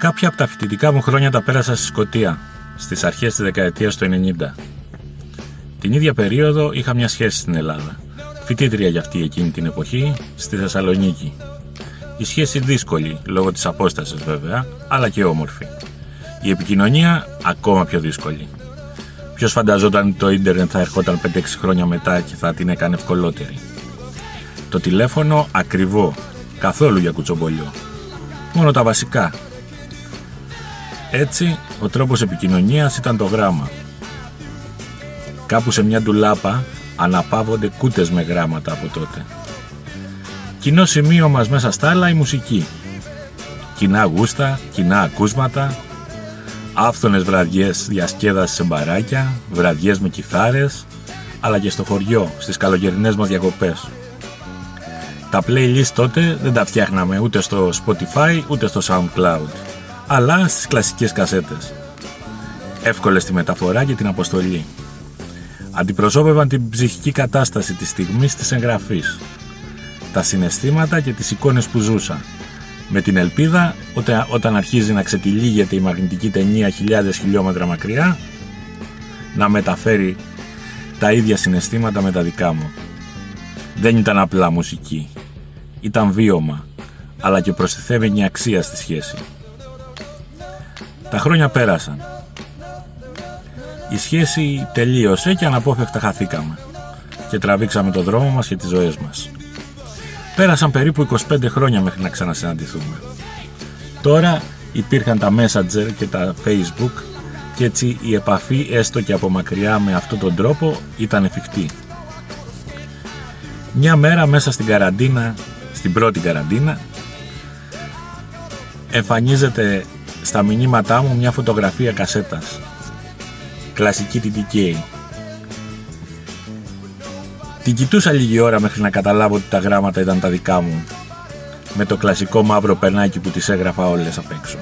Κάποια από τα φοιτητικά μου χρόνια τα πέρασα στη Σκωτία, στις αρχές της δεκαετίας του 90. Την ίδια περίοδο είχα μια σχέση στην Ελλάδα. Φοιτήτρια για αυτή εκείνη την εποχή, στη Θεσσαλονίκη. Η σχέση δύσκολη, λόγω της απόστασης βέβαια, αλλά και όμορφη. Η επικοινωνία ακόμα πιο δύσκολη. Ποιος φανταζόταν ότι το ίντερνετ θα ερχόταν 5-6 χρόνια μετά και θα την έκανε ευκολότερη. Το τηλέφωνο ακριβό, καθόλου για κουτσομπολιό. Μόνο τα βασικά. Έτσι, ο τρόπος επικοινωνίας ήταν το γράμμα. Κάπου σε μια ντουλάπα αναπαύονται κούτες με γράμματα από τότε. Κοινό σημείο μας μέσα στα άλλα η μουσική. Κοινά γούστα, κοινά ακούσματα, άφθονες βραδιές διασκέδασης σε μπαράκια, βραδιές με κιθάρες, αλλά και στο χωριό, στις καλοκαιρινές μας διακοπές. Τα playlist τότε δεν τα φτιάχναμε ούτε στο Spotify ούτε στο SoundCloud, αλλά στις κλασικές κασέτες. Εύκολες στη μεταφορά και την αποστολή. Αντιπροσώπευαν την ψυχική κατάσταση της στιγμής της εγγραφής, τα συναισθήματα και τις εικόνες που ζούσα, με την ελπίδα ότι όταν αρχίζει να ξετυλίγεται η μαγνητική ταινία χιλιάδες χιλιόμετρα μακριά να μεταφέρει τα ίδια συναισθήματα με τα δικά μου. Δεν ήταν απλά μουσική. Ήταν βίωμα, αλλά και προστιθέμενη αξία στη σχέση. Τα χρόνια πέρασαν. Η σχέση τελείωσε και αναπόφευκτα χαθήκαμε και τραβήξαμε το δρόμο μας και τις ζωές μας. Πέρασαν περίπου 25 χρόνια μέχρι να ξανασυναντηθούμε. Τώρα υπήρχαν τα Messenger και τα Facebook και έτσι η επαφή έστω και από μακριά με αυτόν τον τρόπο ήταν εφικτή. Μια μέρα μέσα στην καραντίνα, στην πρώτη καραντίνα, εμφανίζεται στα μηνύματά μου μια φωτογραφία κασέτας. Κλασική TTK την κοιτούσα λίγη ώρα μέχρι να καταλάβω ότι τα γράμματα ήταν τα δικά μου, με το κλασικό μαύρο πενάκι που τις έγραφα όλες απ' έξω.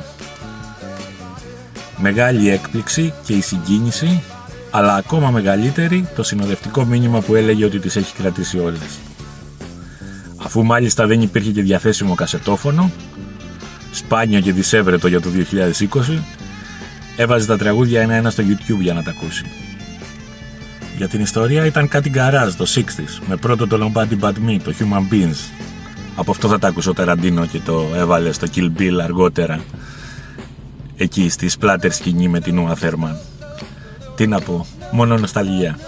Μεγάλη έκπληξη και η συγκίνηση, αλλά ακόμα μεγαλύτερη το συνοδευτικό μήνυμα που έλεγε ότι τις έχει κρατήσει όλες. Αφού μάλιστα δεν υπήρχε και διαθέσιμο κασετόφωνο, σπάνιο και δισεύρετο για το 2020, έβαζε τα τραγούδια ένα-ένα στο YouTube για να τα ακούσει. Για την ιστορία ήταν κάτι γκαράζ το 60s, με πρώτο το Nobody But Me, το Human Beings. Από αυτό θα τα άκουσε ο Ταραντίνο και το έβαλε στο Kill Bill αργότερα, εκεί στη σπλάτερ σκηνή με την Ούα Θέρμαν. Τι να πω, μόνο νοσταλγία.